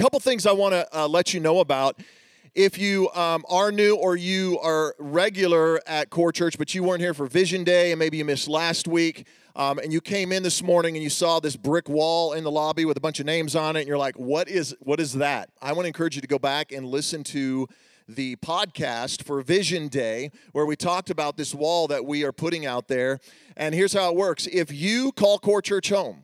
couple things I want to uh, let you know about. If you um, are new or you are regular at Core Church, but you weren't here for Vision Day and maybe you missed last week, um, and you came in this morning and you saw this brick wall in the lobby with a bunch of names on it, and you're like, "What is what is that?" I want to encourage you to go back and listen to the podcast for Vision Day, where we talked about this wall that we are putting out there. And here's how it works: if you call Core Church home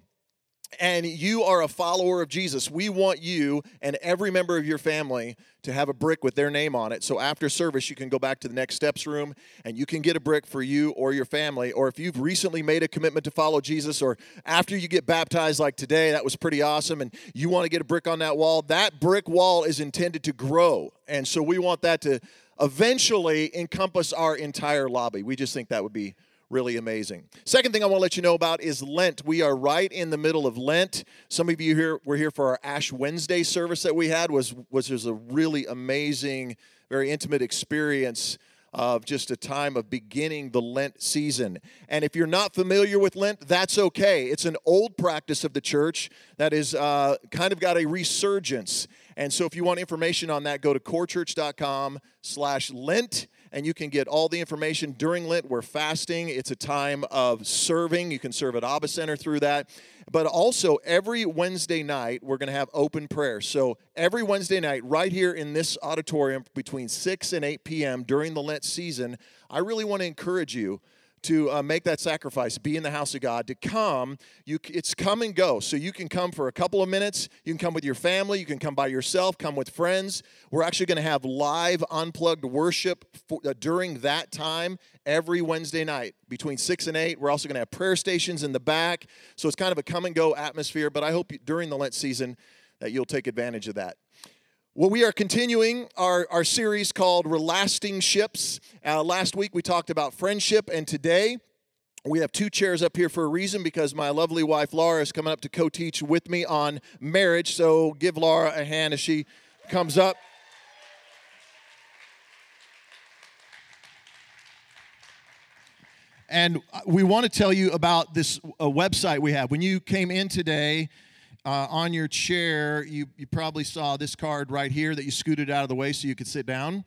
and you are a follower of Jesus, we want you and every member of your family to have a brick with their name on it. So after service, you can go back to the next steps room and you can get a brick for you or your family. Or if you've recently made a commitment to follow Jesus, or after you get baptized, like today, that was pretty awesome, and you want to get a brick on that wall, that brick wall is intended to grow. And so we want that to eventually encompass our entire lobby. We just think that would be really amazing. Second thing I want to let you know about is Lent. We are right in the middle of Lent. Some of you here were here for our Ash Wednesday service that we had was was was a really amazing, very intimate experience of just a time of beginning the Lent season. And if you're not familiar with Lent, that's okay. It's an old practice of the church that is uh, kind of got a resurgence. And so if you want information on that, go to corechurch.com slash Lent and you can get all the information during Lent. We're fasting, it's a time of serving. You can serve at Abba Center through that. But also, every Wednesday night, we're going to have open prayer. So, every Wednesday night, right here in this auditorium between 6 and 8 p.m. during the Lent season, I really want to encourage you to uh, make that sacrifice, be in the house of God, to come. You, it's come and go. So you can come for a couple of minutes. You can come with your family. You can come by yourself. Come with friends. We're actually going to have live unplugged worship for, uh, during that time every Wednesday night between six and eight. We're also going to have prayer stations in the back. So it's kind of a come and go atmosphere. But I hope during the Lent season that you'll take advantage of that. Well, we are continuing our, our series called Relasting Ships. Uh, last week we talked about friendship, and today we have two chairs up here for a reason because my lovely wife Laura is coming up to co teach with me on marriage. So give Laura a hand as she comes up. And we want to tell you about this uh, website we have. When you came in today, uh, on your chair, you, you probably saw this card right here that you scooted out of the way so you could sit down.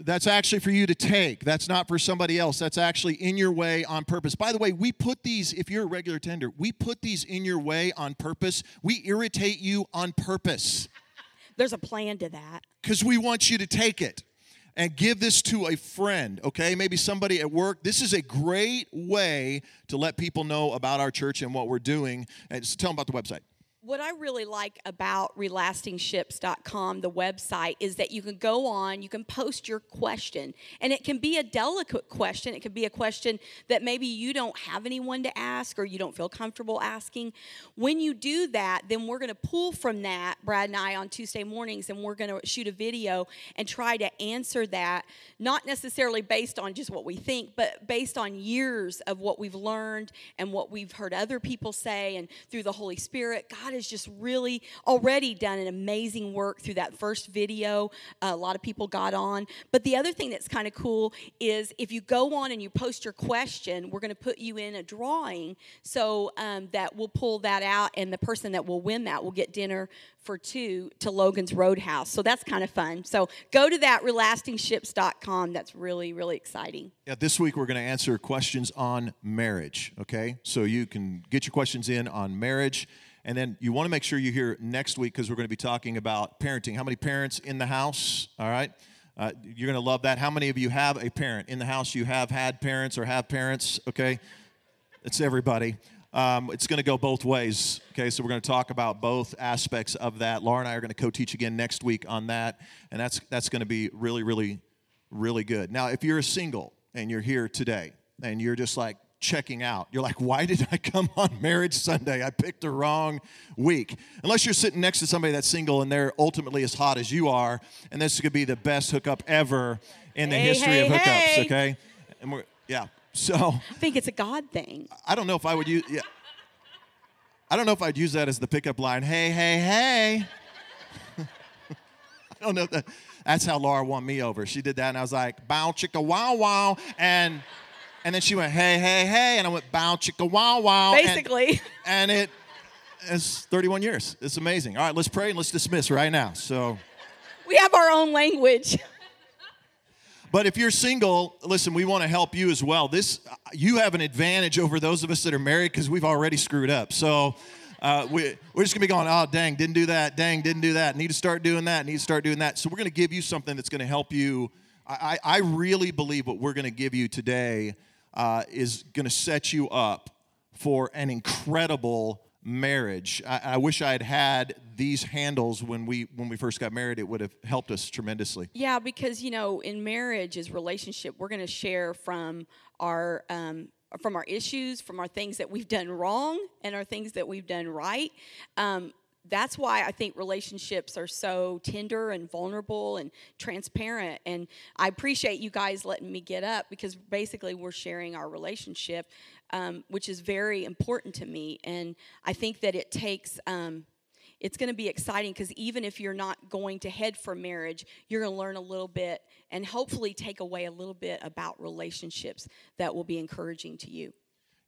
That's actually for you to take. That's not for somebody else. That's actually in your way on purpose. By the way, we put these, if you're a regular tender, we put these in your way on purpose. We irritate you on purpose. There's a plan to that. Because we want you to take it and give this to a friend, okay? Maybe somebody at work. This is a great way to let people know about our church and what we're doing. And just tell them about the website what I really like about relastingships.com, the website, is that you can go on, you can post your question, and it can be a delicate question. It can be a question that maybe you don't have anyone to ask or you don't feel comfortable asking. When you do that, then we're going to pull from that, Brad and I, on Tuesday mornings, and we're going to shoot a video and try to answer that, not necessarily based on just what we think, but based on years of what we've learned and what we've heard other people say, and through the Holy Spirit. God has just really already done an amazing work through that first video. Uh, a lot of people got on. But the other thing that's kind of cool is if you go on and you post your question, we're going to put you in a drawing so um, that we'll pull that out, and the person that will win that will get dinner for two to Logan's Roadhouse. So that's kind of fun. So go to that, relastingships.com. That's really, really exciting. Yeah, this week we're going to answer questions on marriage, okay? So you can get your questions in on marriage. And then you want to make sure you're here next week because we're going to be talking about parenting. How many parents in the house? All right. Uh, you're going to love that. How many of you have a parent in the house? You have had parents or have parents? Okay. It's everybody. Um, it's going to go both ways. Okay, so we're going to talk about both aspects of that. Laura and I are going to co-teach again next week on that, and that's that's going to be really, really, really good. Now, if you're a single and you're here today and you're just like, checking out. You're like, why did I come on Marriage Sunday? I picked the wrong week. Unless you're sitting next to somebody that's single and they're ultimately as hot as you are, and this could be the best hookup ever in the hey, history hey, of hookups, hey. okay? And we're, yeah. So I think it's a God thing. I don't know if I would use, yeah. I don't know if I'd use that as the pickup line. Hey, hey, hey. I don't know if that, that's how Laura won me over. She did that, and I was like, bow, chicka, wow, wow. And and then she went, hey, hey, hey. And I went, bow, chicka, wow, wow. Basically. And, and It's 31 years. It's amazing. All right, let's pray and let's dismiss right now. So, We have our own language. but if you're single, listen, we want to help you as well. This you have an advantage over those of us that are married because we've already screwed up. So. Uh, we, we're just gonna be going, oh, dang, didn't do that, dang, didn't do that, need to start doing that, need to start doing that. So, we're gonna give you something that's gonna help you. I, I I really believe what we're gonna give you today uh, is gonna set you up for an incredible marriage. I, I wish I had had these handles when we when we first got married. It would have helped us tremendously. Yeah, because you know, in marriage is relationship. We're going to share from our um, from our issues, from our things that we've done wrong, and our things that we've done right. Um, that's why I think relationships are so tender and vulnerable and transparent. And I appreciate you guys letting me get up because basically we're sharing our relationship, um, which is very important to me. And I think that it takes. Um, it's going to be exciting because even if you're not going to head for marriage, you're going to learn a little bit and hopefully take away a little bit about relationships that will be encouraging to you.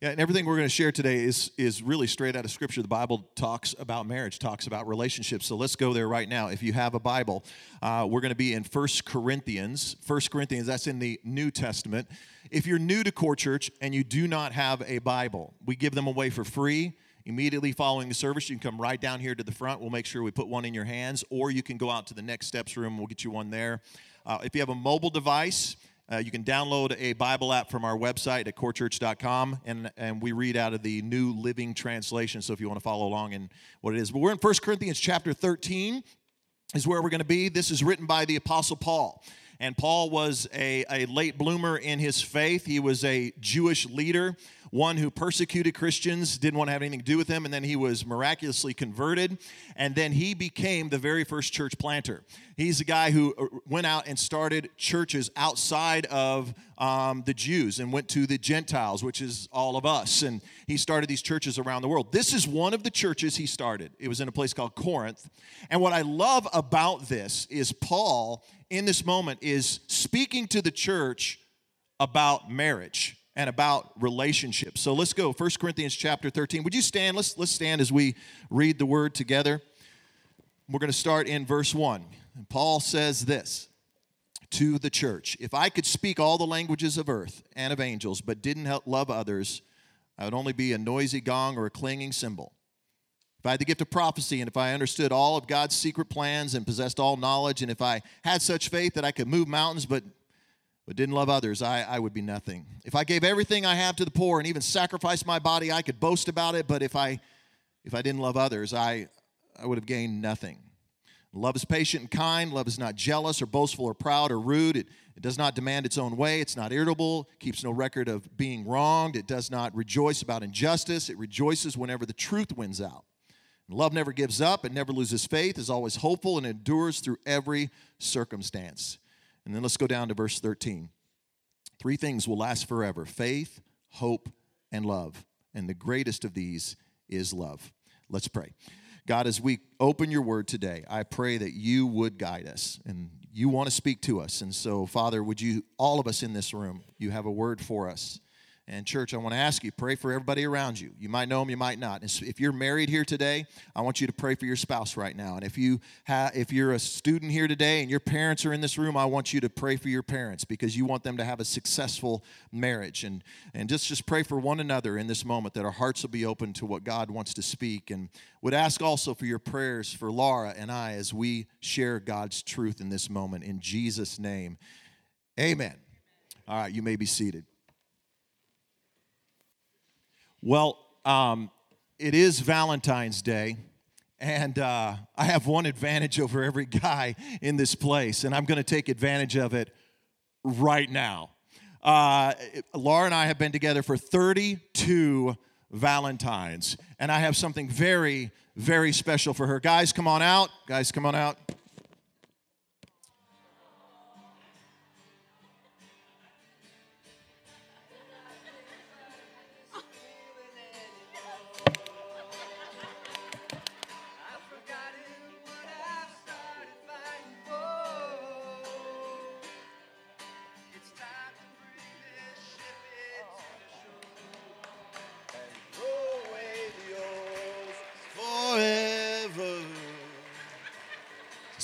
Yeah, and everything we're going to share today is is really straight out of Scripture. The Bible talks about marriage, talks about relationships. So let's go there right now. If you have a Bible, uh, we're going to be in First Corinthians. First Corinthians, that's in the New Testament. If you're new to Core Church and you do not have a Bible, we give them away for free. Immediately following the service, you can come right down here to the front. We'll make sure we put one in your hands, or you can go out to the next steps room. We'll get you one there. Uh, if you have a mobile device, uh, you can download a Bible app from our website at corechurch.com, and, and we read out of the New Living Translation. So if you want to follow along in what it is, but we're in 1 Corinthians chapter 13 is where we're going to be. This is written by the Apostle Paul. And Paul was a, a late bloomer in his faith. He was a Jewish leader, one who persecuted Christians, didn't want to have anything to do with them, and then he was miraculously converted. And then he became the very first church planter. He's the guy who uh, went out and started churches outside of um, the Jews and went to the Gentiles, which is all of us. And he started these churches around the world. This is one of the churches he started. It was in a place called Corinth. And what I love about this is Paul, in this moment, is speaking to the church about marriage and about relationships. So let's go. 1 Corinthians chapter 13. Would you stand? Let's, let's stand as we read the word together. We're going to start in verse 1. And Paul says this to the church If I could speak all the languages of earth and of angels, but didn't love others, I would only be a noisy gong or a clanging cymbal. If I had the gift of prophecy, and if I understood all of God's secret plans and possessed all knowledge, and if I had such faith that I could move mountains but, but didn't love others, I, I would be nothing. If I gave everything I have to the poor and even sacrificed my body, I could boast about it, but if I, if I didn't love others, I, I would have gained nothing. Love is patient and kind. Love is not jealous or boastful or proud or rude. It, it does not demand its own way. It's not irritable. keeps no record of being wronged. It does not rejoice about injustice. It rejoices whenever the truth wins out. Love never gives up, it never loses faith, is always hopeful, and endures through every circumstance. And then let's go down to verse 13. Three things will last forever faith, hope, and love. And the greatest of these is love. Let's pray. God, as we open your word today, I pray that you would guide us and you want to speak to us. And so, Father, would you, all of us in this room, you have a word for us. And, church, I want to ask you, pray for everybody around you. You might know them, you might not. If you're married here today, I want you to pray for your spouse right now. And if, you have, if you're a student here today and your parents are in this room, I want you to pray for your parents because you want them to have a successful marriage. And, and just, just pray for one another in this moment that our hearts will be open to what God wants to speak. And would ask also for your prayers for Laura and I as we share God's truth in this moment. In Jesus' name, amen. All right, you may be seated. Well, um, it is Valentine's Day, and uh, I have one advantage over every guy in this place, and I'm going to take advantage of it right now. Uh, Laura and I have been together for 32 Valentines, and I have something very, very special for her. Guys, come on out. Guys, come on out.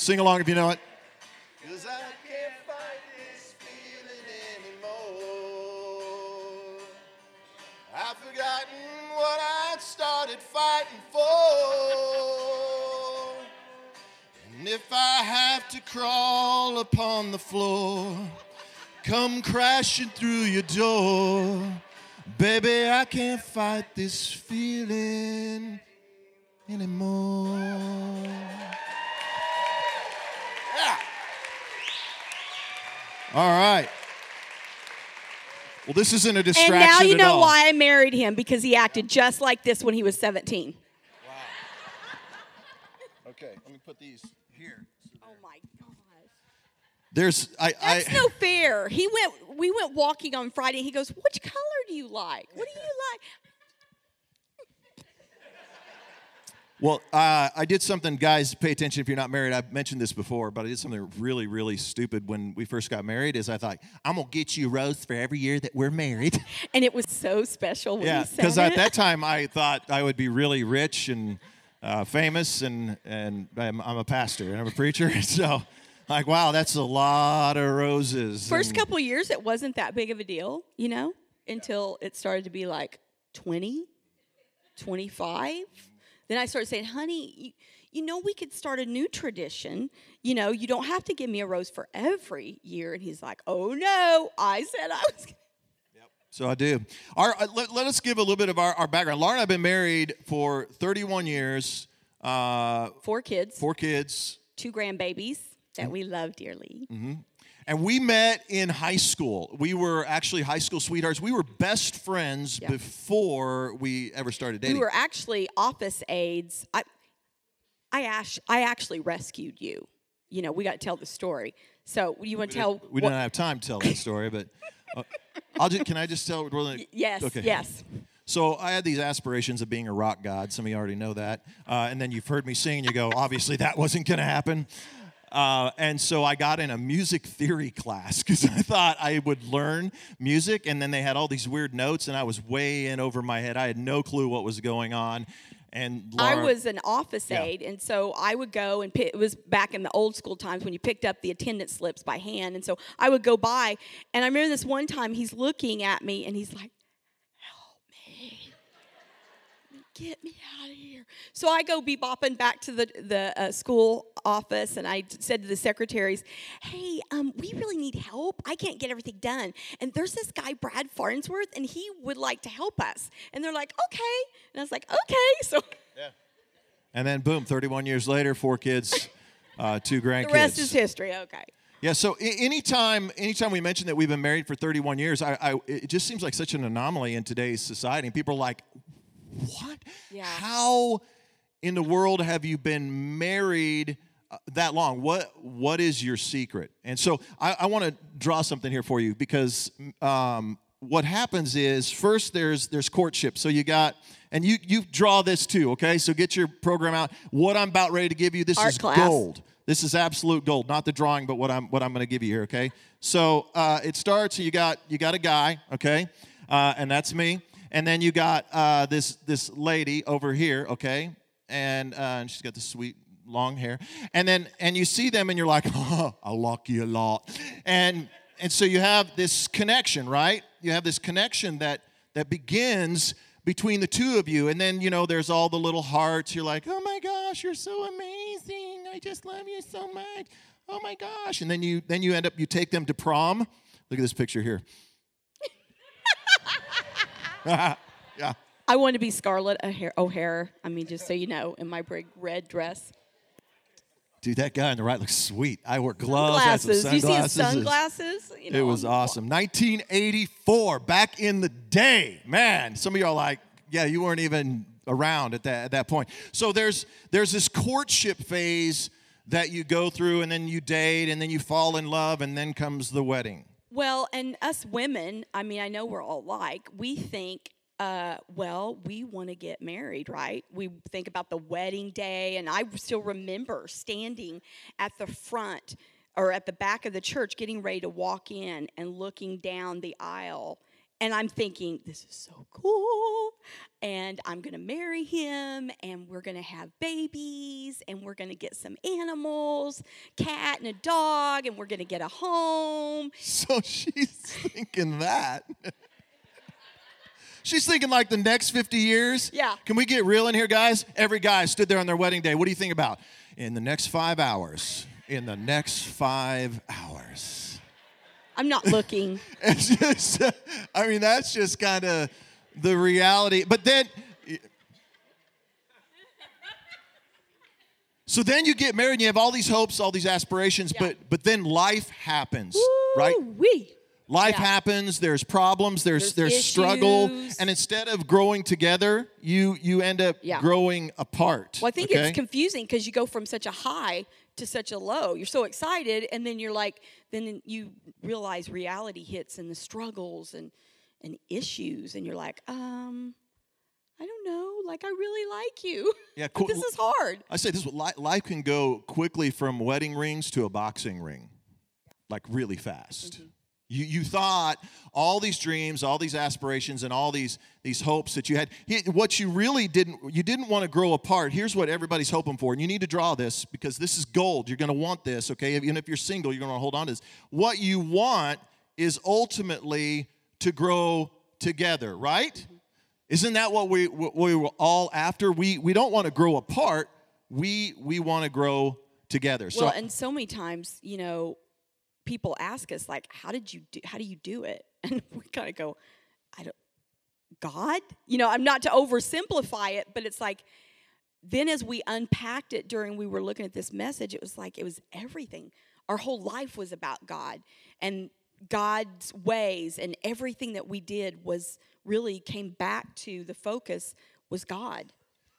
Sing along if you know it. Cause I can't fight this feeling anymore. I've forgotten what I started fighting for. And if I have to crawl upon the floor, come crashing through your door, baby, I can't fight this feeling anymore. Yeah. All right. Well, this isn't a distraction And now you know why I married him because he acted just like this when he was 17. Wow. Okay, let me put these here. Oh my gosh. There's I That's I no fair. He went we went walking on Friday. He goes, "Which color do you like? What do you like?" Well uh, I did something. Guys, pay attention if you're not married. I've mentioned this before, but I did something really really stupid when we first got married. Is I thought I'm gonna get you a rose for every year that we're married. And it was so special when yeah, he said because at that time I thought I would be really rich and uh, famous, and and I'm, I'm a pastor and I'm a preacher. So like, wow, that's a lot of roses. First and- couple years it wasn't that big of a deal, you know, until it started to be like 20, 25. Then I started saying, "Honey, you, you know we could start a new tradition. You know, you don't have to give me a rose for every year." And he's like, "Oh no, I said I was gonna So I do. Our, uh, let, let us give a little bit of our, our background. Laura and I have been married for 31 years, uh, four kids, four kids, two grandbabies that we love dearly. And we met in high school. We were actually high school sweethearts. We were best friends Yeah. before we ever started dating. We were actually office aides. I, I, act- I actually rescued you. You know, we got to tell the story. So you want to tell? we didn't have time to tell that story, but uh, I'll just, can I just tell? Really, yes, Okay. yes. So I had these aspirations of being a rock god. Some of you already know that. Uh, and then you've heard me sing, and you go, obviously that wasn't going to happen. Uh, and so I got in a music theory class because I thought I would learn music. And then they had all these weird notes, and I was way in over my head. I had no clue what was going on. And I was an office Yeah. aide, and so I would go and pick, it was back in the old school times when you picked up the attendance slips by hand, and so I would go by, and I remember this one time he's looking at me and he's like, "Help me, get me out of here!" So I go bebopping back to the the uh, school office, and I said to the secretaries, "Hey, um, we really need help. I can't get everything done, and there's this guy Brad Farnsworth, and he would like to help us." And they're like, "Okay," and I was like, "Okay," so. Yeah. And then boom, 31 years later, four kids, uh, two grandkids. The rest is history. Okay. Yeah. So anytime, anytime we mention that we've been married for 31 years, I, I, it just seems like such an anomaly in today's society. And people are like, "What? Yeah. How in the world have you been married uh, that long? What What is your secret?" And so I, I want to draw something here for you because um, what happens is first there's there's courtship. So you got. And you you draw this too, okay? So get your program out. What I'm about ready to give you, this Art is class. gold. This is absolute gold, not the drawing, but what I'm what I'm going to give you here. Okay, so uh, it starts. You got you got a guy, okay, uh, and that's me, and then you got uh, this this lady over here, okay, and uh, and she's got this sweet long hair, and then and you see them, and you're like, oh, I like you a lot, and and so you have this connection, right? You have this connection that that begins between the two of you. And then you know there's all the little hearts. You're like oh my gosh you're so amazing. I just love you so much. Oh my gosh. And then you then you end up you take them to prom. Look at this picture here yeah I want to be Scarlett O'Hara-. I mean, just so you know, in my big red dress. dude that guy on the right looks sweet i wear gloves some Sunglasses. You see his sunglasses. sunglasses? You know, It was I'm- awesome. 1984, back in the day. Man, some of y'all are like, yeah, you weren't even around at that, at that point. So there's there's this courtship phase that you go through, and then you date, and then you fall in love, and then comes the wedding. Well, and us women, I mean, I know we're all like, we think, uh, well, we want to get married, right? We think about the wedding day, and I still remember standing at the front or at the back of the church getting ready to walk in and looking down the aisle and I'm thinking, this is so cool. And I'm going to marry him, and we're going to have babies, and we're going to get some animals, cat and a dog, and we're going to get a home. So she's thinking that. She's thinking like the next 50 years. Yeah. Can we get real in here, guys? Every guy stood there on their wedding day. What do you think about? In the next five hours. In the next five hours. I'm not looking. It's just, I mean, that's just kind of the reality. But then, so then you get married and you have all these hopes, all these aspirations, Yeah. but but then life happens, right? We. Life Yeah. happens. There's problems. There's There's there's, struggle, and instead of growing together, you you end up Yeah. growing apart. Well, I think okay? it's confusing because you go from such a high to such a low. You're so excited, and then you're like, then you realize reality hits and the struggles and and issues, and you're like, um, I don't know. Like, I really like you. Yeah, cool. this is hard. I say this: life can go quickly from wedding rings to a boxing ring, like really fast. Mm-hmm. You, you thought all these dreams, all these aspirations, and all these these hopes that you had. What you really didn't you didn't want to grow apart. Here's what everybody's hoping for, and you need to draw this because this is gold. You're going to want this, okay? Even if you're single, you're going to hold on to this. What you want is ultimately to grow together, right? Isn't that what we what we were all after? We we don't want to grow apart. We we want to grow together. So well, and so many times, you know, people ask us like, "How did you do? How do you do it?" And we kind of go, "I don't." God, you know, I'm not to oversimplify it, but it's like. Then, as we unpacked it during we were looking at this message, it was like it was everything. Our whole life was about God and God's ways, and everything that we did was really came back to the focus was God.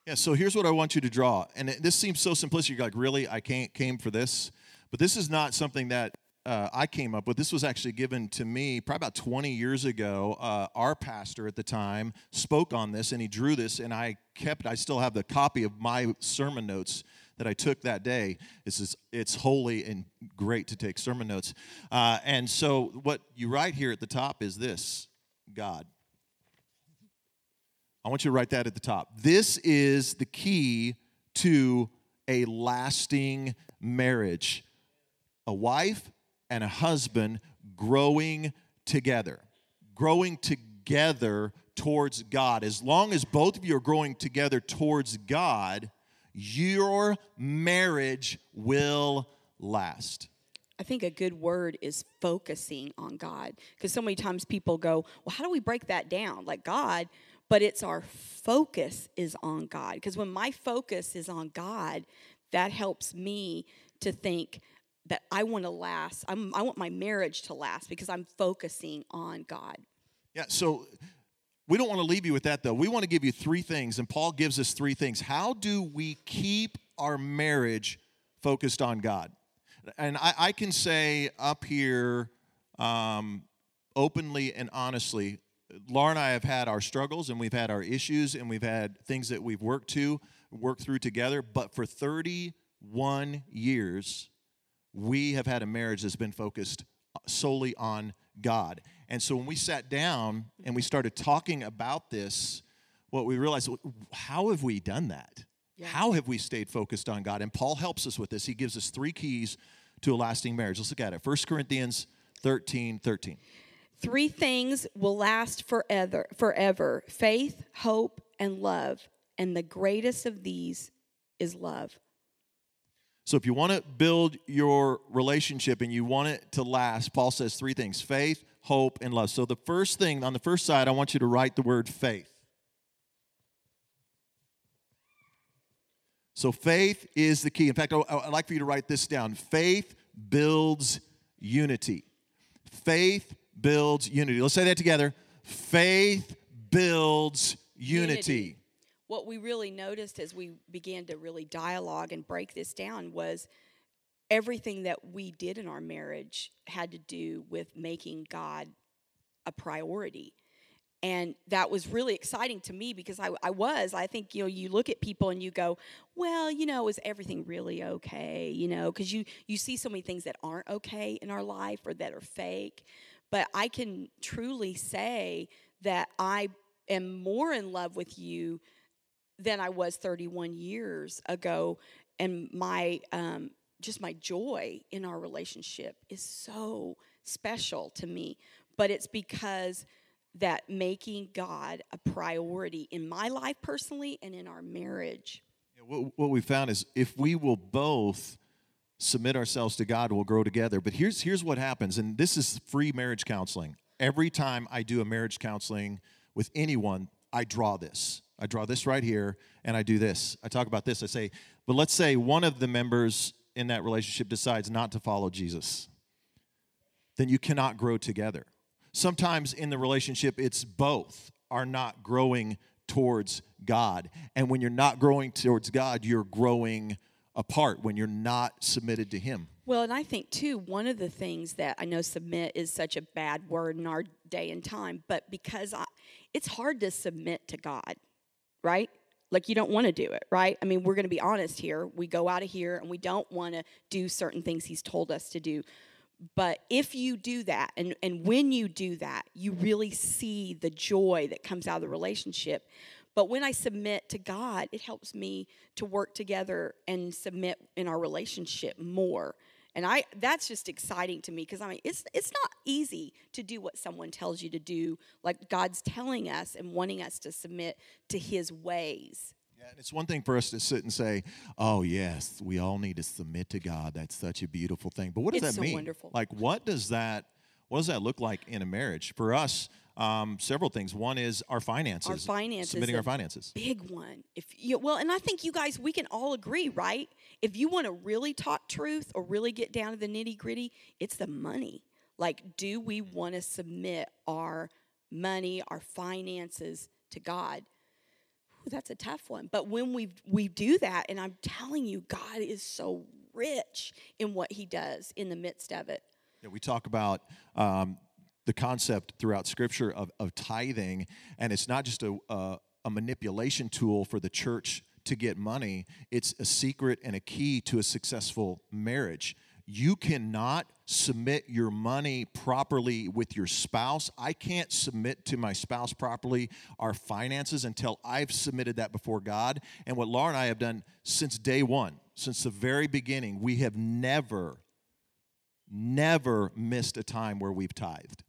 yeah, so here's what I want you to draw. And this seems so simplistic. You're like, really? I can't came for this? But this is not something that uh, I came up with. This was actually given to me probably about 20 years ago. Uh, our pastor at the time spoke on this, and he drew this, and I kept. I still have the copy of my sermon notes that I took that day. This is it's holy and great to take sermon notes. Uh, and so what you write here at the top is this: God. I want you to write that at the top. This is the key to a lasting marriage. A wife and a husband growing together. Growing together towards God. As long as both of you are growing together towards God, your marriage will last. I think a good word is focusing on God. Because so many times people go, well, how do we break that down? Like God, but it's our focus is on God. Because when my focus is on God, that helps me to think that I want to last. I'm, I want my marriage to last because I'm focusing on God. Yeah, so we don't want to leave you with that though. We want to give you three things, and Paul gives us three things. How do we keep our marriage focused on God? And I, I can say up here um, openly and honestly, Laura and I have had our struggles and we've had our issues and we've had things that we've worked to, worked through together. But for 31 years, we have had a marriage that's been focused solely on God. And so when we sat down and we started talking about this, what we realized, how have we done that? Yeah. How have we stayed focused on God? And Paul helps us with this. He gives us three keys to a lasting marriage. Let's look at it. 1 Corinthians 13 13. Three things will last forever, forever faith, hope, and love. And the greatest of these is love. So if you want to build your relationship and you want it to last, Paul says three things faith, hope, and love. So the first thing on the first side, I want you to write the word faith. So faith is the key. In fact, I'd like for you to write this down. Faith builds unity. Faith builds unity. Let's say that together. Faith builds unity. What we really noticed as we began to really dialogue and break this down was everything that we did in our marriage had to do with making God a priority. And that was really exciting to me because I, I was. I think, you know, you look at people and you go, well, you know, is everything really okay? You know, because you, you see so many things that aren't okay in our life or that are fake. but I can truly say that I am more in love with you than I was 31 years ago. And my, um, just my joy in our relationship is so special to me. But it's because that making God a priority in my life personally and in our marriage. Yeah, what, what we found is if we will both submit ourselves to God, we'll grow together. But here's, here's what happens, and this is free marriage counseling. Every time I do a marriage counseling with anyone, I draw this. I draw this right here, and I do this. I talk about this. I say, but let's say one of the members in that relationship decides not to follow Jesus, then you cannot grow together. Sometimes in the relationship, it's both are not growing towards God. And when you're not growing towards God, you're growing apart when you're not submitted to Him. Well, and I think too, one of the things that I know submit is such a bad word in our day and time, but because I, it's hard to submit to God, right? Like you don't want to do it, right? I mean, we're going to be honest here. We go out of here and we don't want to do certain things He's told us to do. But if you do that, and, and when you do that, you really see the joy that comes out of the relationship. But when I submit to God, it helps me to work together and submit in our relationship more. And I that's just exciting to me because I mean it's it's not easy to do what someone tells you to do, like God's telling us and wanting us to submit to his ways. Yeah, and it's one thing for us to sit and say, "Oh yes, we all need to submit to God. That's such a beautiful thing." But what does It's that so mean? wonderful. Like, what does that? What does that look like in a marriage? For us, um, several things. One is our finances. Our finances, Submitting our finances. Big one. If you well, and I think you guys we can all agree, right? If you want to really talk truth or really get down to the nitty gritty, it's the money. Like, do we want to submit our money, our finances to God? Ooh, that's a tough one. But when we we do that, and I'm telling you, God is so rich in what He does in the midst of it. Yeah, we talk about um, the concept throughout Scripture of, of tithing, and it's not just a, a, a manipulation tool for the church to get money, it's a secret and a key to a successful marriage. You cannot submit your money properly with your spouse. I can't submit to my spouse properly our finances until I've submitted that before God. And what Laura and I have done since day one, since the very beginning, we have never never missed a time where we've tithed.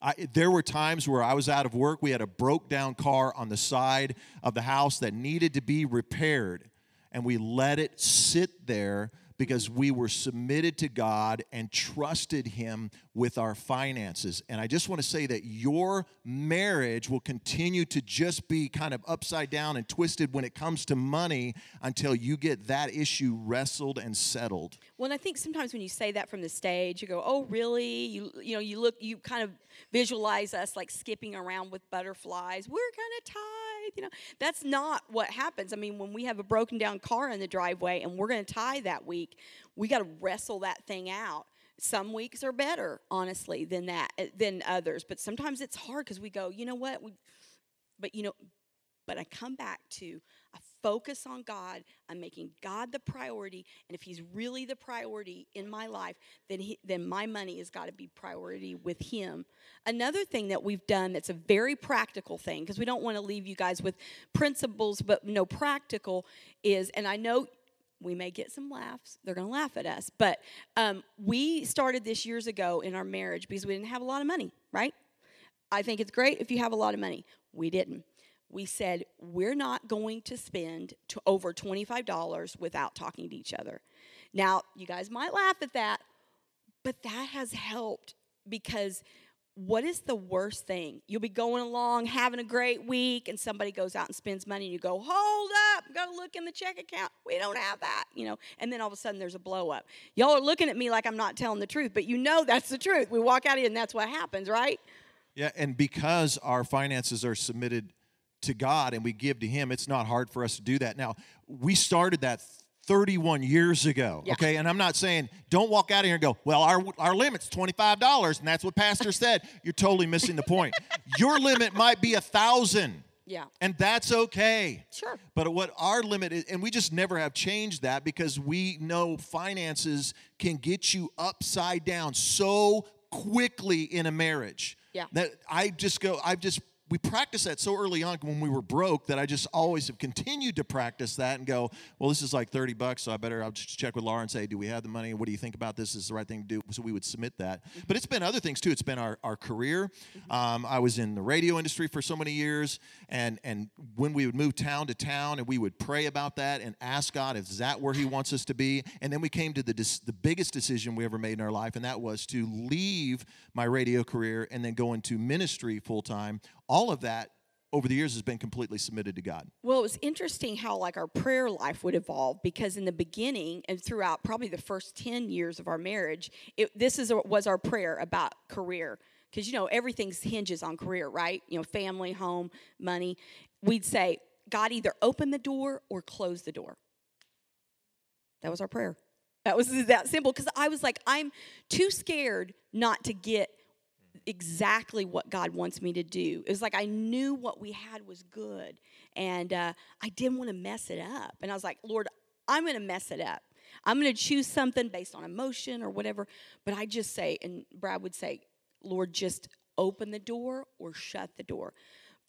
I, there were times where I was out of work. We had a broke down car on the side of the house that needed to be repaired, and we let it sit there because we were submitted to God and trusted Him with our finances. And I just want to say that your marriage will continue to just be kind of upside down and twisted when it comes to money until you get that issue wrestled and settled. Well, and I think sometimes when you say that from the stage, you go, "Oh, really?" You you know, you look, you kind of visualize us like skipping around with butterflies. We're gonna tithe, you know. That's not what happens. I mean, when we have a broken down car in the driveway and we're gonna tie that week, we got to wrestle that thing out. Some weeks are better, honestly, than that eh, than others. But sometimes it's hard because we go, you know what? We, but you know, but I come back to focus on God. I'm making God the priority, and if He's really the priority in my life, then he, then my money has got to be priority with Him. Another thing that we've done that's a very practical thing because we don't want to leave you guys with principles, but no practical is, and I know we may get some laughs. They're going to laugh at us. But um, we started this years ago in our marriage because we didn't have a lot of money, right? I think it's great if you have a lot of money. We didn't. We said, we're not going to spend to over $25 without talking to each other. Now, you guys might laugh at that, but that has helped because what is the worst thing? You'll be going along, having a great week, and somebody goes out and spends money, and you go, Hold up, to look in the check account. We don't have that, you know. And then all of a sudden there's a blow up. Y'all are looking at me like I'm not telling the truth, but you know that's the truth. We walk out of here, and that's what happens, right? Yeah, and because our finances are submitted to God and we give to Him, it's not hard for us to do that. Now, we started that 31 years ago, Yeah. okay? And I'm not saying don't walk out of here and go, well, our, our limit's $25 and that's what Pastor said. You're totally missing the point. Your limit might be a thousand. Yeah. And that's okay. Sure. But what our limit is, and we just never have changed that because we know finances can get you upside down so quickly in a marriage. Yeah. That I just go, I've just we practiced that so early on when we were broke that I just always have continued to practice that and go, well, this is like 30 bucks, so I better I'll just check with Laura and say, do we have the money? What do you think about this? Is the right thing to do? So we would submit that. But it's been other things too. It's been our, our career. Um, I was in the radio industry for so many years, and and when we would move town to town and we would pray about that and ask God, is that where He wants us to be? And then we came to the dis- the biggest decision we ever made in our life, and that was to leave my radio career and then go into ministry full time all of that over the years has been completely submitted to God. Well, it was interesting how like our prayer life would evolve because in the beginning and throughout probably the first 10 years of our marriage, it, this is was our prayer about career because you know everything hinges on career, right? You know, family, home, money. We'd say, God either open the door or close the door. That was our prayer. That was that simple because I was like, I'm too scared not to get exactly what God wants me to do. It was like I knew what we had was good, and uh, I didn't want to mess it up. And I was like, Lord, I'm going to mess it up. I'm going to choose something based on emotion or whatever. But I just say, and Brad would say, Lord, just open the door or shut the door.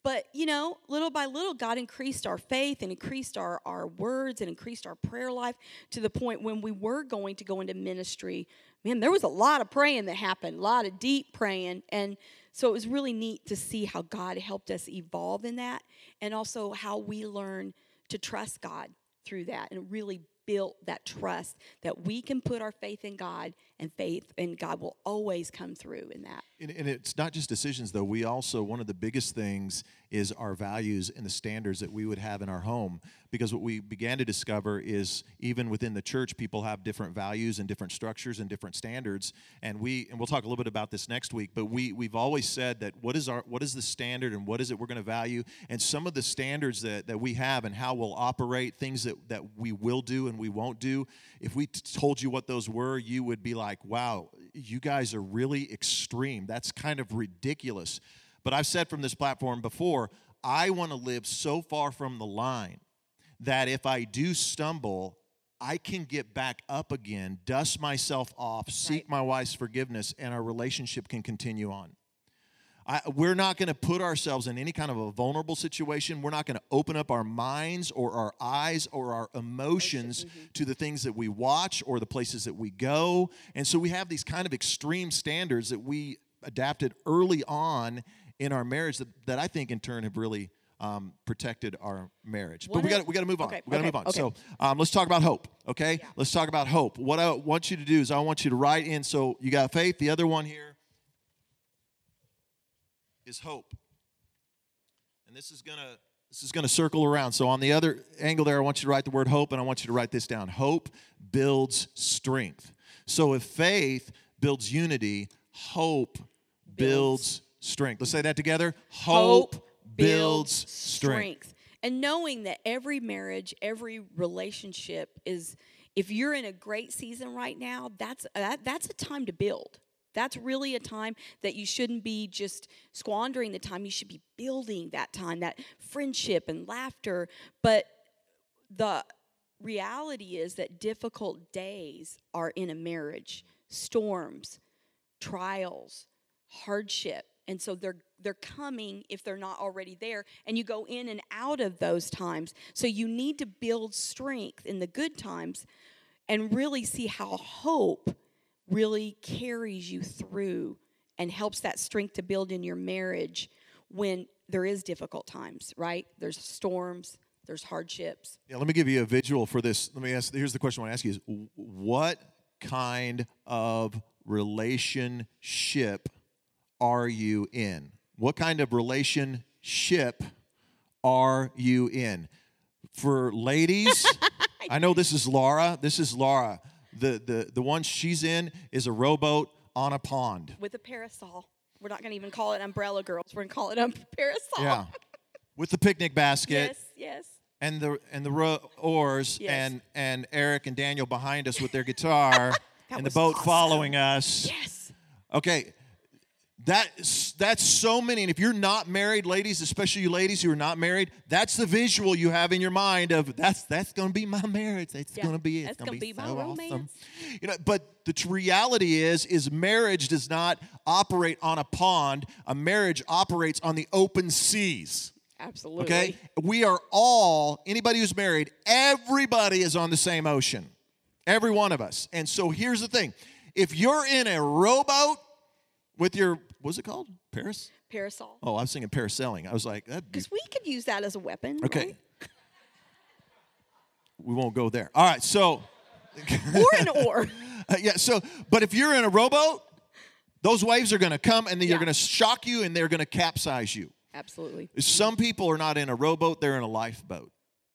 But, you know, little by little, God increased our faith and increased our, our words and increased our prayer life to the point when we were going to go into ministry. Man, there was a lot of praying that happened, a lot of deep praying. And so it was really neat to see how God helped us evolve in that and also how we learn to trust God through that and really built that trust that we can put our faith in God and faith in God will always come through in that. And, and, it's not just decisions, though. We also, one of the biggest things is our values and the standards that we would have in our home. Because what we began to discover is even within the church, people have different values and different structures and different standards. And we, and we'll talk a little bit about this next week, but we, we've always said that what is, our, what is the standard and what is it we're going to value? And some of the standards that, that we have and how we'll operate, things that, that we will do and we won't do, if we told you what those were, you would be like, wow, you guys are really extreme. That's kind of ridiculous. But I've said from this platform before, I want to live so far from the line that if I do stumble, I can get back up again, dust myself off, seek Right. my wife's forgiveness, and our relationship can continue on. I, we're not going to put ourselves in any kind of a vulnerable situation. We're not going to open up our minds or our eyes or our emotions to the things that we watch or the places that we go. And so we have these kind of extreme standards that we adapted early on in our marriage that, that I think in turn have really um, protected our marriage. but we got we got to move on. Okay, We got to okay, move on. okay. So um, let's talk about hope. Okay, Yeah. let's talk about hope. What I want you to do is I want you to write in. So you got faith. The other one here is hope. And this is gonna this is gonna circle around. So on the other angle there, I want you to write the word hope, and I want you to write this down. Hope builds strength. So if faith builds unity, hope builds, strength. Let's say that together. Hope, builds strength. And knowing that every marriage, every relationship is if you're in a great season right now, that's that, that's a time to build. That's really a time that you shouldn't be just squandering the time. You should be building that time, that friendship and laughter. But the reality is that difficult days are in a marriage, storms, trials, hardship. And so they're they're coming if they're not already there and you go in and out of those times. So you need to build strength in the good times and really see how hope really carries you through and helps that strength to build in your marriage when there is difficult times, right? There's storms, there's hardships. Yeah, let me give you a visual for this. Let me ask. Here's the question I want to ask you: Is what kind of relationship are you in? What kind of relationship are you in? For ladies, I know this is Laura. This is Laura. The the the one she's in is a rowboat on a pond. with a parasol. We're not going to even call it umbrella girls. We're going to call it a parasol. Yeah, with the picnic basket. Yes, yes. and the and the ro- oars Yes. and and Eric and Daniel behind us with their guitar and the boat awesome. following us. Yes. Okay, that that's so many. And if you're not married, ladies, especially you ladies who are not married, that's the visual you have in your mind of that's that's going to be my marriage. That's Yeah, going to be it. that's It's going to be, be my so awesome. romance. You know, but the reality is is marriage does not operate on a pond. A marriage operates on the open seas. Absolutely. Okay? We are all, anybody who's married, everybody is on the same ocean. Every one of us. And so here's the thing if you're in a rowboat with your, what's it called? Paris? Parasol. Oh, I was thinking parasailing. I was like, that'd be, Because we could use that as a weapon. okay. right? We won't go there. All right, so, Or an oar. uh, yeah, so, but if you're in a rowboat, those waves are going to come and they're Yeah. going to shock you and they're going to capsize you. Absolutely. Some people are not in a rowboat, they're in a lifeboat.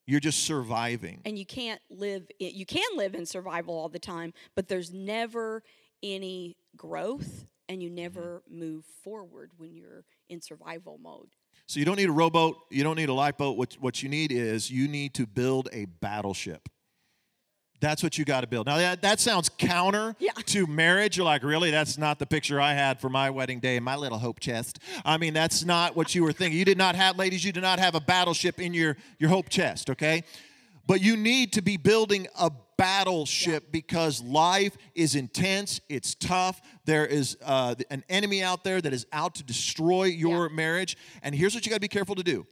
You're just surviving. And you can't live, you can live in survival all the time, but there's never any growth and you mm-hmm. never move forward when you're in survival mode. So you don't need a rowboat, you don't need a lifeboat. What, what you need is you need to build a battleship. That's what you got to build. Now that, that sounds counter Yeah. to marriage. You're like, really? That's not the picture I had for my wedding day in my little hope chest. I mean, that's not what you were thinking. You did not have, ladies, you did not have a battleship in your, your hope chest, okay? But you need to be building a battleship because life is intense, it's tough. There is uh, an enemy out there that is out to destroy your marriage. And here's what you got to be careful to do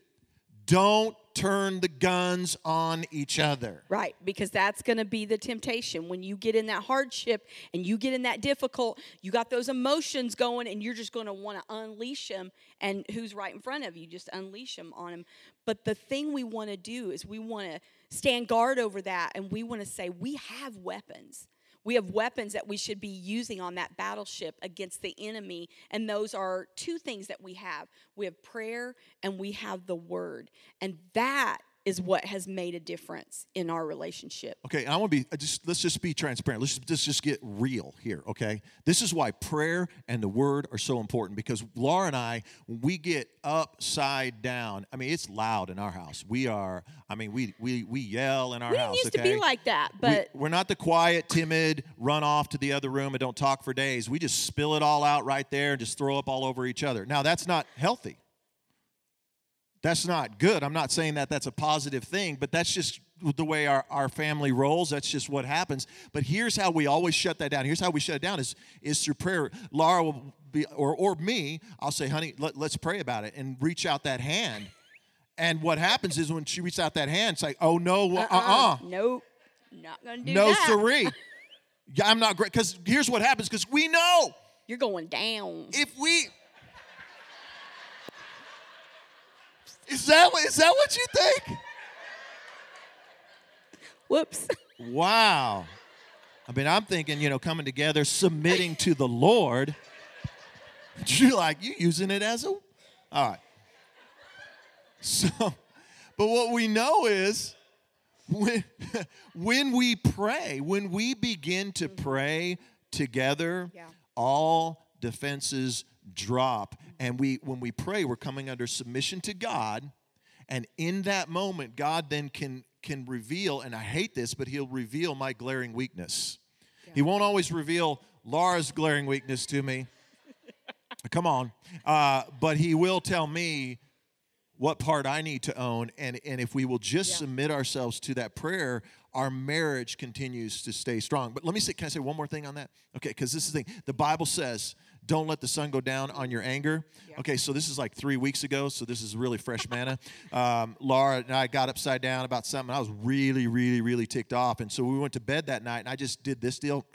don't turn the guns on each other. Right, because that's going to be the temptation. When you get in that hardship and you get in that difficult, you got those emotions going and you're just going to want to unleash them. And who's right in front of you? Just unleash them on them. But the thing we want to do is we want to stand guard over that and we want to say, we have weapons. We have weapons that we should be using on that battleship against the enemy. And those are two things that we have we have prayer and we have the word. And that is what has made a difference in our relationship. Okay, and I want to be uh, just let's just be transparent. Let's just, let's just get real here, okay? This is why prayer and the word are so important because Laura and I, when we get upside down, I mean it's loud in our house. We are, I mean, we we we yell in our house. We house. used to be like that, We- but we're not the quiet, timid, run off to the other room and don't talk for days. We just spill it all out right there and just throw up all over each other. Now that's not healthy. That's not good. I'm not saying that that's a positive thing, but that's just the way our, our family rolls. That's just what happens. But here's how we always shut that down. Here's how we shut it down is, is through prayer. Laura will be, or, or me, I'll say, honey, let, let's pray about it and reach out that hand. And what happens is when she reaches out that hand, it's like, oh no, uh uh nope, not gonna do no that. siree. Yeah, I'm not great. Because here's what happens because we know You're going down. if we. Is that, what- is that what you think? Whoops. Wow. I mean, I'm thinking, you know, coming together, submitting to the Lord. You're like, you using it as a. All right. So, but what we know is when, when we pray, when we begin to mm-hmm. pray together, Yeah. all defenses drop. And we when we pray, we're coming under submission to God. And in that moment, God then can can reveal, and I hate this, but he'll reveal my glaring weakness. He won't always reveal Laura's glaring weakness to me. Come on. Uh, but he will tell me what part I need to own. And, and if we will just Yeah. submit ourselves to that prayer, our marriage continues to stay strong. But let me say, can I say one more thing on that? Okay, because this is the thing. The Bible says, don't let the sun go down on your anger. Okay, so this is like three weeks ago, so this is really fresh manna. Um, Laura and I got upside down about something. I was really, really, really ticked off. And so we went to bed that night, and I just did this deal.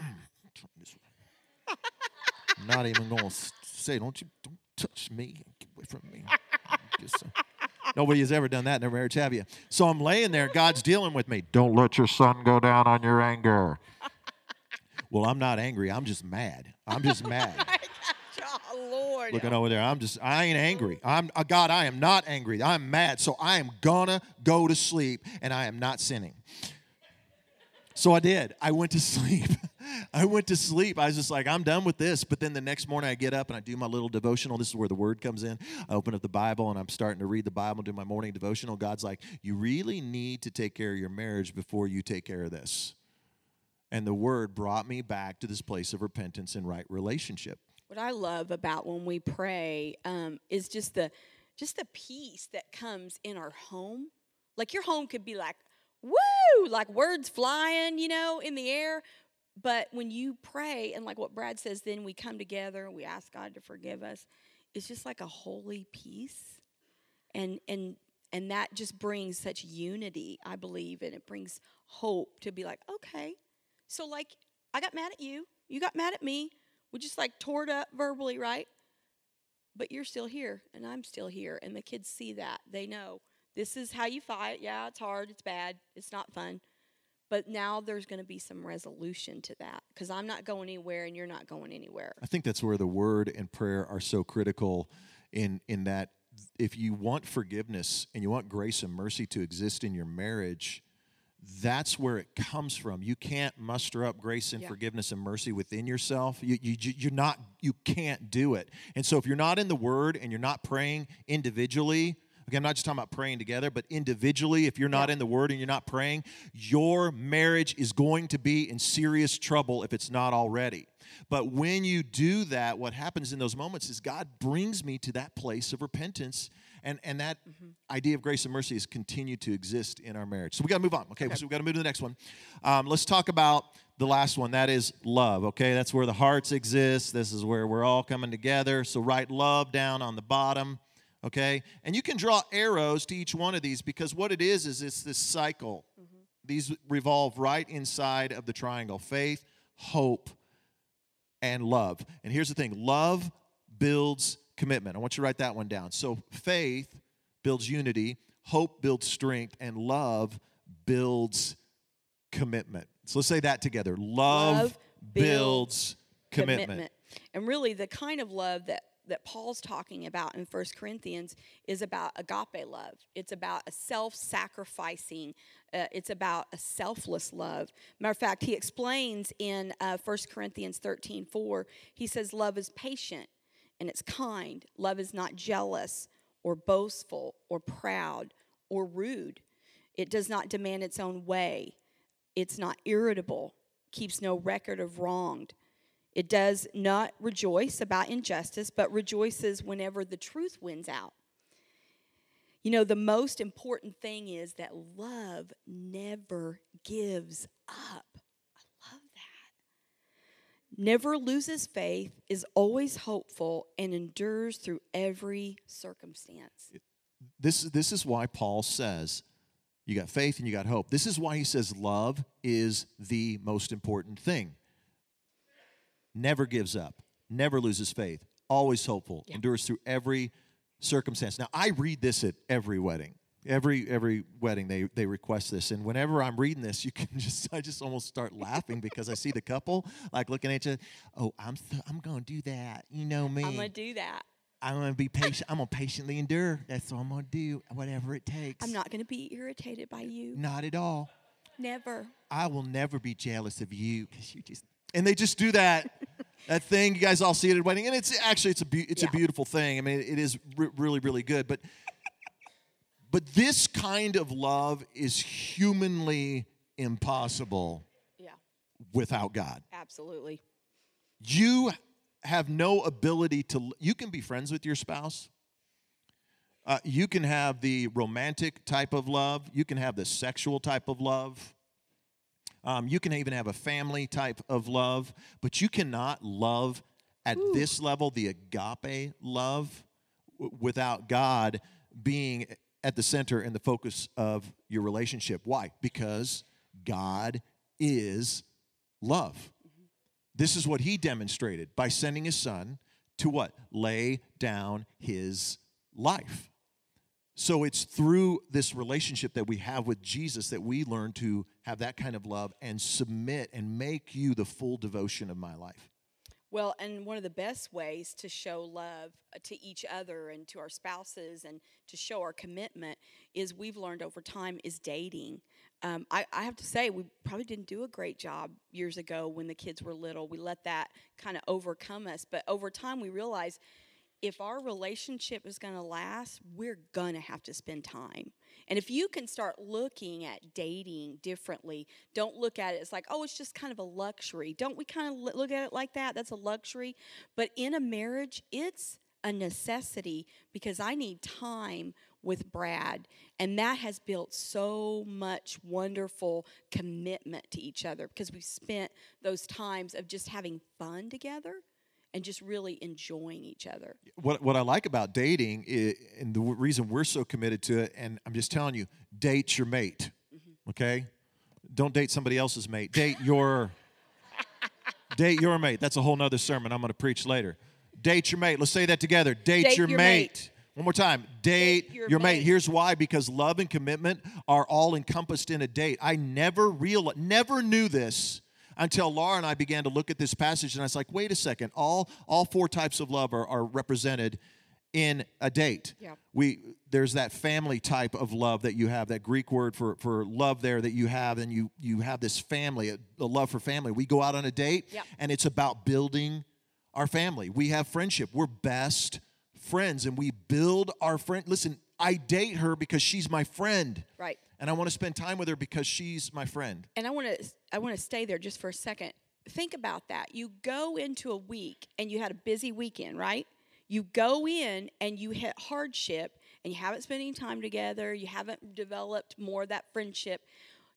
I'm not even going to say, don't you don't touch me. Get away from me. Just, uh, nobody has ever done that in their marriage, have you? So I'm laying there. God's dealing with me. Don't let your sun go down on your anger. Well, I'm not angry. I'm just mad. I'm just mad. Lord. Looking over there, I'm just, I ain't angry. I'm, uh, God, I am not angry. I'm mad. So I am gonna go to sleep and I am not sinning. So I did. I went to sleep. I went to sleep. I was just like, I'm done with this. But then the next morning I get up and I do my little devotional. This is where the word comes in. I open up the Bible and I'm starting to read the Bible and do my morning devotional. God's like, You really need to take care of your marriage before you take care of this. And the word brought me back to this place of repentance and right relationship. What I love about when we pray um, is just the just the peace that comes in our home. Like your home could be like, woo, like words flying, you know, in the air. But when you pray, and like what Brad says, then we come together and we ask God to forgive us. It's just like a holy peace, and and and that just brings such unity, I believe, and it brings hope to be like, okay, so like I got mad at you, you got mad at me, we just like tore it up verbally, right? But you're still here, and I'm still here, and the kids see that. They know this is how you fight. Yeah, it's hard, it's bad, it's not fun. But now there's going to be some resolution to that because I'm not going anywhere and you're not going anywhere. I think that's where the word and prayer are so critical in in that if you want forgiveness and you want grace and mercy to exist in your marriage, that's where it comes from. You can't muster up grace and Yeah. forgiveness and mercy within yourself. You, you, you're not, you can't do it. And so if you're not in the Word and you're not praying individually, okay, I'm not just talking about praying together, but individually, if you're not Yeah. in the Word and you're not praying, your marriage is going to be in serious trouble if it's not already. But when you do that, what happens in those moments is God brings me to that place of repentance. And, and that idea of grace and mercy has continued to exist in our marriage. So we got to move on. Okay, so we got to move to the next one. Um, let's talk about the last one. That is love. Okay, that's where the hearts exist. This is where we're all coming together. So write love down on the bottom. Okay, and you can draw arrows to each one of these because what it is is it's this cycle. These revolve right inside of the triangle: faith, hope, and love. And here's the thing love builds commitment. I want you to write that one down. So faith builds unity, hope builds strength, and love builds commitment. So let's say that together love, Love builds commitment. And really, the kind of love that that Paul's talking about in 1 Corinthians is about agape love. It's about a self-sacrificing. Uh, it's about a selfless love. Matter of fact, he explains in uh, 1 Corinthians 13, 4, he says, Love is patient and it's kind. Love is not jealous or boastful or proud or rude. It does not demand its own way. It's not irritable, keeps no record of wronged. It does not rejoice about injustice, but rejoices whenever the truth wins out. You know, the most important thing is that love never gives up. I love that. Never loses faith, is always hopeful, and endures through every circumstance. This, this is why Paul says you got faith and you got hope. This is why he says love is the most important thing. Never gives up, never loses faith, always hopeful, Yeah. endures through every circumstance. Now, I read this at every wedding. Every every wedding they they request this, and whenever I'm reading this, you can just I just almost start laughing because I see the couple like looking at you. Oh, I'm so, I'm gonna do that. You know me. I'm going to do that. I'm gonna be patient. I'm gonna patiently endure. That's what I'm gonna do, whatever it takes. I'm not going to be irritated by you. Not at all. Never. I will never be jealous of you because you just. And they just do that, that thing. You guys all see it at a wedding, and it's actually it's a be- it's Yeah. a beautiful thing. I mean, it is re- really really good. But but this kind of love is humanly impossible Yeah, without God. absolutely. you have no ability to you can be friends with your spouse. Uh, you can have the romantic type of love. You can have the sexual type of love. Um, you can even have a family type of love. But you cannot love at this level the agape love w- without god being at the center and the focus of your relationship why because god is love this is what he demonstrated by sending his son to what? Lay down his life. So it's through this relationship that we have with Jesus that we learn to have that kind of love and submit and make you the full devotion of my life. Well, and one of the best ways to show love uh, to each other and to our spouses and to show our commitment is we've learned over time is dating. Um, I, I have to say, we probably didn't do a great job years ago when the kids were little. We let that kind of overcome us. But over time, we realized if our relationship is going to last, we're going to have to spend time. And if you can start looking at dating differently, don't look at it as like, oh, it's just kind of a luxury. Don't we kind of look at it like that? That's a luxury. But in a marriage, it's a necessity because I need time with Brad. And that has built so much wonderful commitment to each other because we've spent those times of just having fun together and just really enjoying each other. What, what I like about dating, is, and the reason we're so committed to it, and I'm just telling you, date your mate, mm-hmm. okay? Don't date somebody else's mate. Date your date your mate. That's a whole nother sermon I'm going to preach later. Date your mate. Let's say that together. Date, date your, your mate. mate. One more time. Date, date your, your mate. mate. Here's why because love and commitment are all encompassed in a date. I never real never knew this until Laura and I began to look at this passage, and I was like, wait a second, all, all four types of love are, are represented in a date. Yeah. We there's that family type of love that you have, that Greek word for, for love there that you have, and you you have this family, a, a love for family. We go out on a date yeah. and it's about building our family. We have friendship. We're best friends and we build our friend. Listen, I date her because she's my friend. Right and I want to spend time with her because she's my friend. And I want to I want to stay there just for a second. Think about that. You go into a week and you had a busy weekend, right? You go in and you hit hardship and you haven't spent any time together, you haven't developed more of that friendship.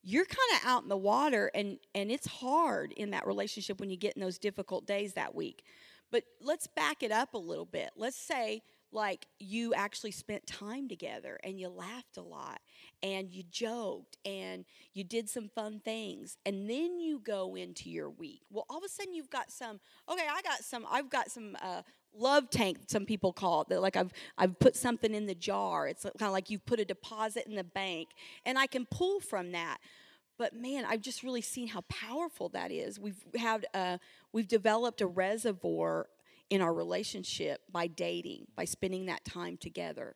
You're kind of out in the water and and it's hard in that relationship when you get in those difficult days that week. But let's back it up a little bit. Let's say like you actually spent time together and you laughed a lot and you joked and you did some fun things. And then you go into your week. Well all of a sudden you've got some okay i got some i've got some uh, love tank some people call it that like i've i've put something in the jar. It's kind of like you've put a deposit in the bank and i can pull from that. But man i've just really seen how powerful that is. We've had uh, we've developed a reservoir in our relationship by dating, by spending that time together.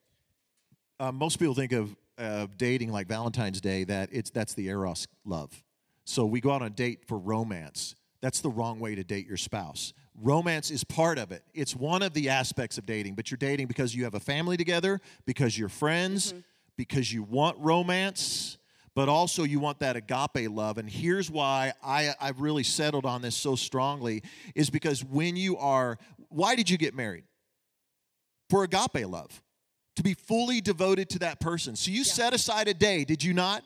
Uh, most people think of uh, dating like Valentine's Day that it's that's the eros love. So we go out on a date for romance. That's the wrong way to date your spouse. Romance is part of it. It's one of the aspects of dating, but you're dating because you have a family together, because you're friends, mm-hmm. because you want romance but also you want that agape love. And here's why I, I've really settled on this so strongly is because when you are, why did you get married? For agape love, to be fully devoted to that person. So you yeah. set aside a day, did you not?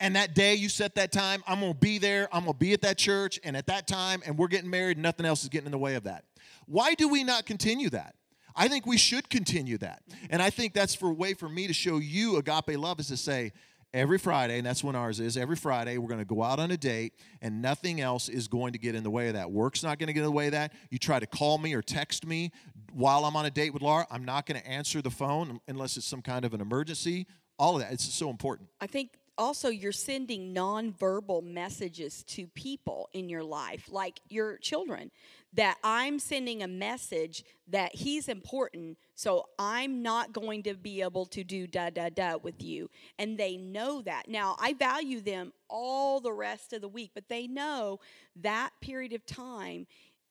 And that day you set that time, I'm gonna be there, I'm gonna be at that church, and at that time, and we're getting married, and nothing else is getting in the way of that. Why do we not continue that? I think we should continue that. And I think that's for a way for me to show you agape love is to say, every Friday, and that's when ours is. Every Friday, we're going to go out on a date, and nothing else is going to get in the way of that. Work's not going to get in the way of that. You try to call me or text me while I'm on a date with Laura, I'm not going to answer the phone unless it's some kind of an emergency. All of that, it's so important. I think also you're sending nonverbal messages to people in your life, like your children, that I'm sending a message that he's important, so I'm not going to be able to do da da da with you. And they know that. Now, I value them all the rest of the week, but they know that period of time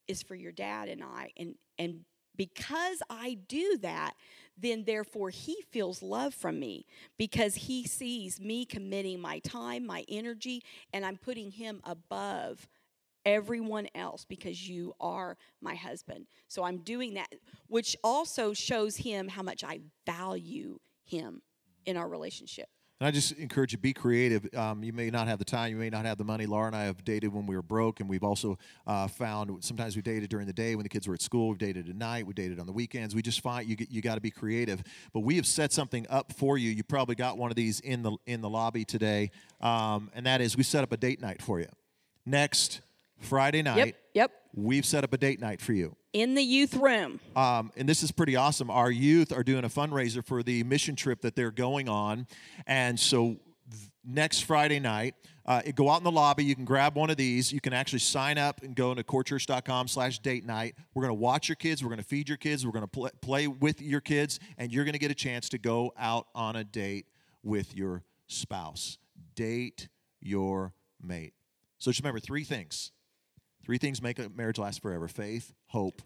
is for your dad and I. And, and because I do that, then therefore he feels love from me because he sees me committing my time, my energy, and I'm putting him above everyone else because you are my husband. So I'm doing that, which also shows him how much I value him in our relationship. And I just encourage you to be creative. Um, you may not have the time, you may not have the money. Laura and I have dated when we were broke, and we've also uh, found sometimes we dated during the day when the kids were at school. We've dated at night. We dated on the weekends. We just find you you got to be creative. But we have set something up for you. You probably got one of these in the in the lobby today, um, and that is we set up a date night for you next Friday night. Yep. Yep. We've set up a date night for you in the youth room. Um, and this is pretty awesome. Our youth are doing a fundraiser for the mission trip that they're going on. And so next Friday night, uh, go out in the lobby. You can grab one of these. You can actually sign up and go into corechurch.com slash date night. We're going to watch your kids. We're going to feed your kids. We're going to pl- play with your kids. And you're going to get a chance to go out on a date with your spouse. Date your mate. So just remember three things Three things make a marriage last forever faith, hope,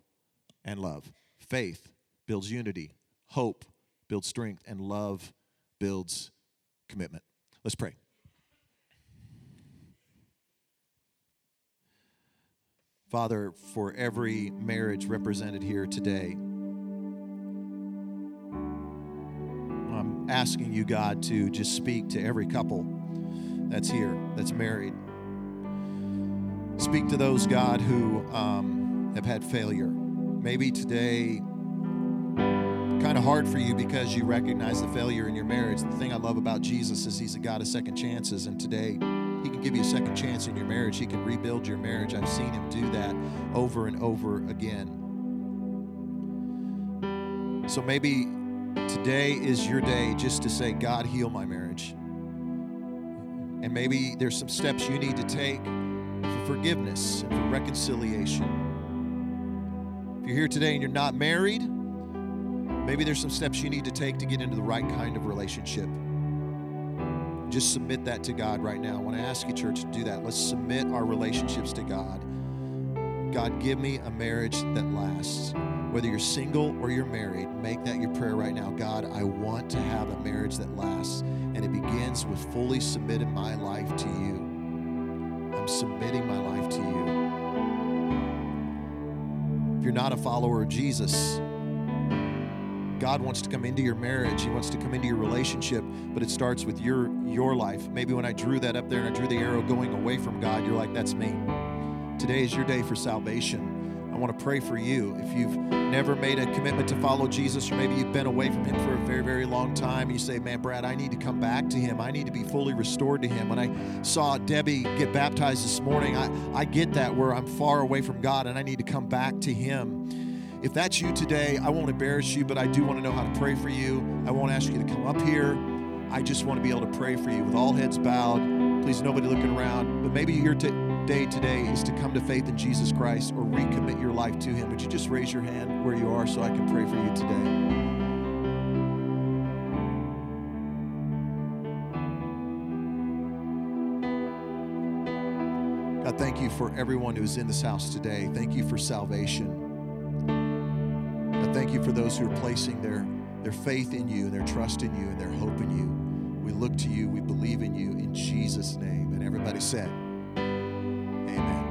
and love. Faith builds unity, hope builds strength, and love builds commitment. Let's pray. Father, for every marriage represented here today, I'm asking you, God, to just speak to every couple that's here, that's married. Speak to those, God, who um, have had failure. Maybe today, kind of hard for you because you recognize the failure in your marriage. The thing I love about Jesus is he's a God of second chances, and today, he can give you a second chance in your marriage. He can rebuild your marriage. I've seen him do that over and over again. So maybe today is your day just to say, God, heal my marriage. And maybe there's some steps you need to take forgiveness and for reconciliation. If you're here today and you're not married, maybe there's some steps you need to take to get into the right kind of relationship. Just submit that to God right now. I want to ask you, church, to do that. Let's submit our relationships to God. God, give me a marriage that lasts. Whether you're single or you're married, make that your prayer right now. God, I want to have a marriage that lasts. And it begins with fully submitting my life to you. I'm submitting my life to you. If you're not a follower of Jesus, God wants to come into your marriage. He wants to come into your relationship, but it starts with your your life. Maybe when I drew that up there and I drew the arrow going away from God, you're like, that's me. Today is your day for salvation. I want to pray for you. If you've never made a commitment to follow Jesus, or maybe you've been away from Him for a very, very long time, you say, Man, Brad, I need to come back to Him. I need to be fully restored to Him. When I saw Debbie get baptized this morning, I, I get that where I'm far away from God and I need to come back to Him. If that's you today, I won't embarrass you, but I do want to know how to pray for you. I won't ask you to come up here. I just want to be able to pray for you with all heads bowed. Please, nobody looking around. But maybe your t- day today is to come to faith in Jesus Christ or recommit your life to Him. Would you just raise your hand where you are so I can pray for you today? God, thank you for everyone who is in this house today. Thank you for salvation. God, thank you for those who are placing their, their faith in you and their trust in you and their hope in you. We look to you, we believe in you in Jesus' name. And everybody said, Amen.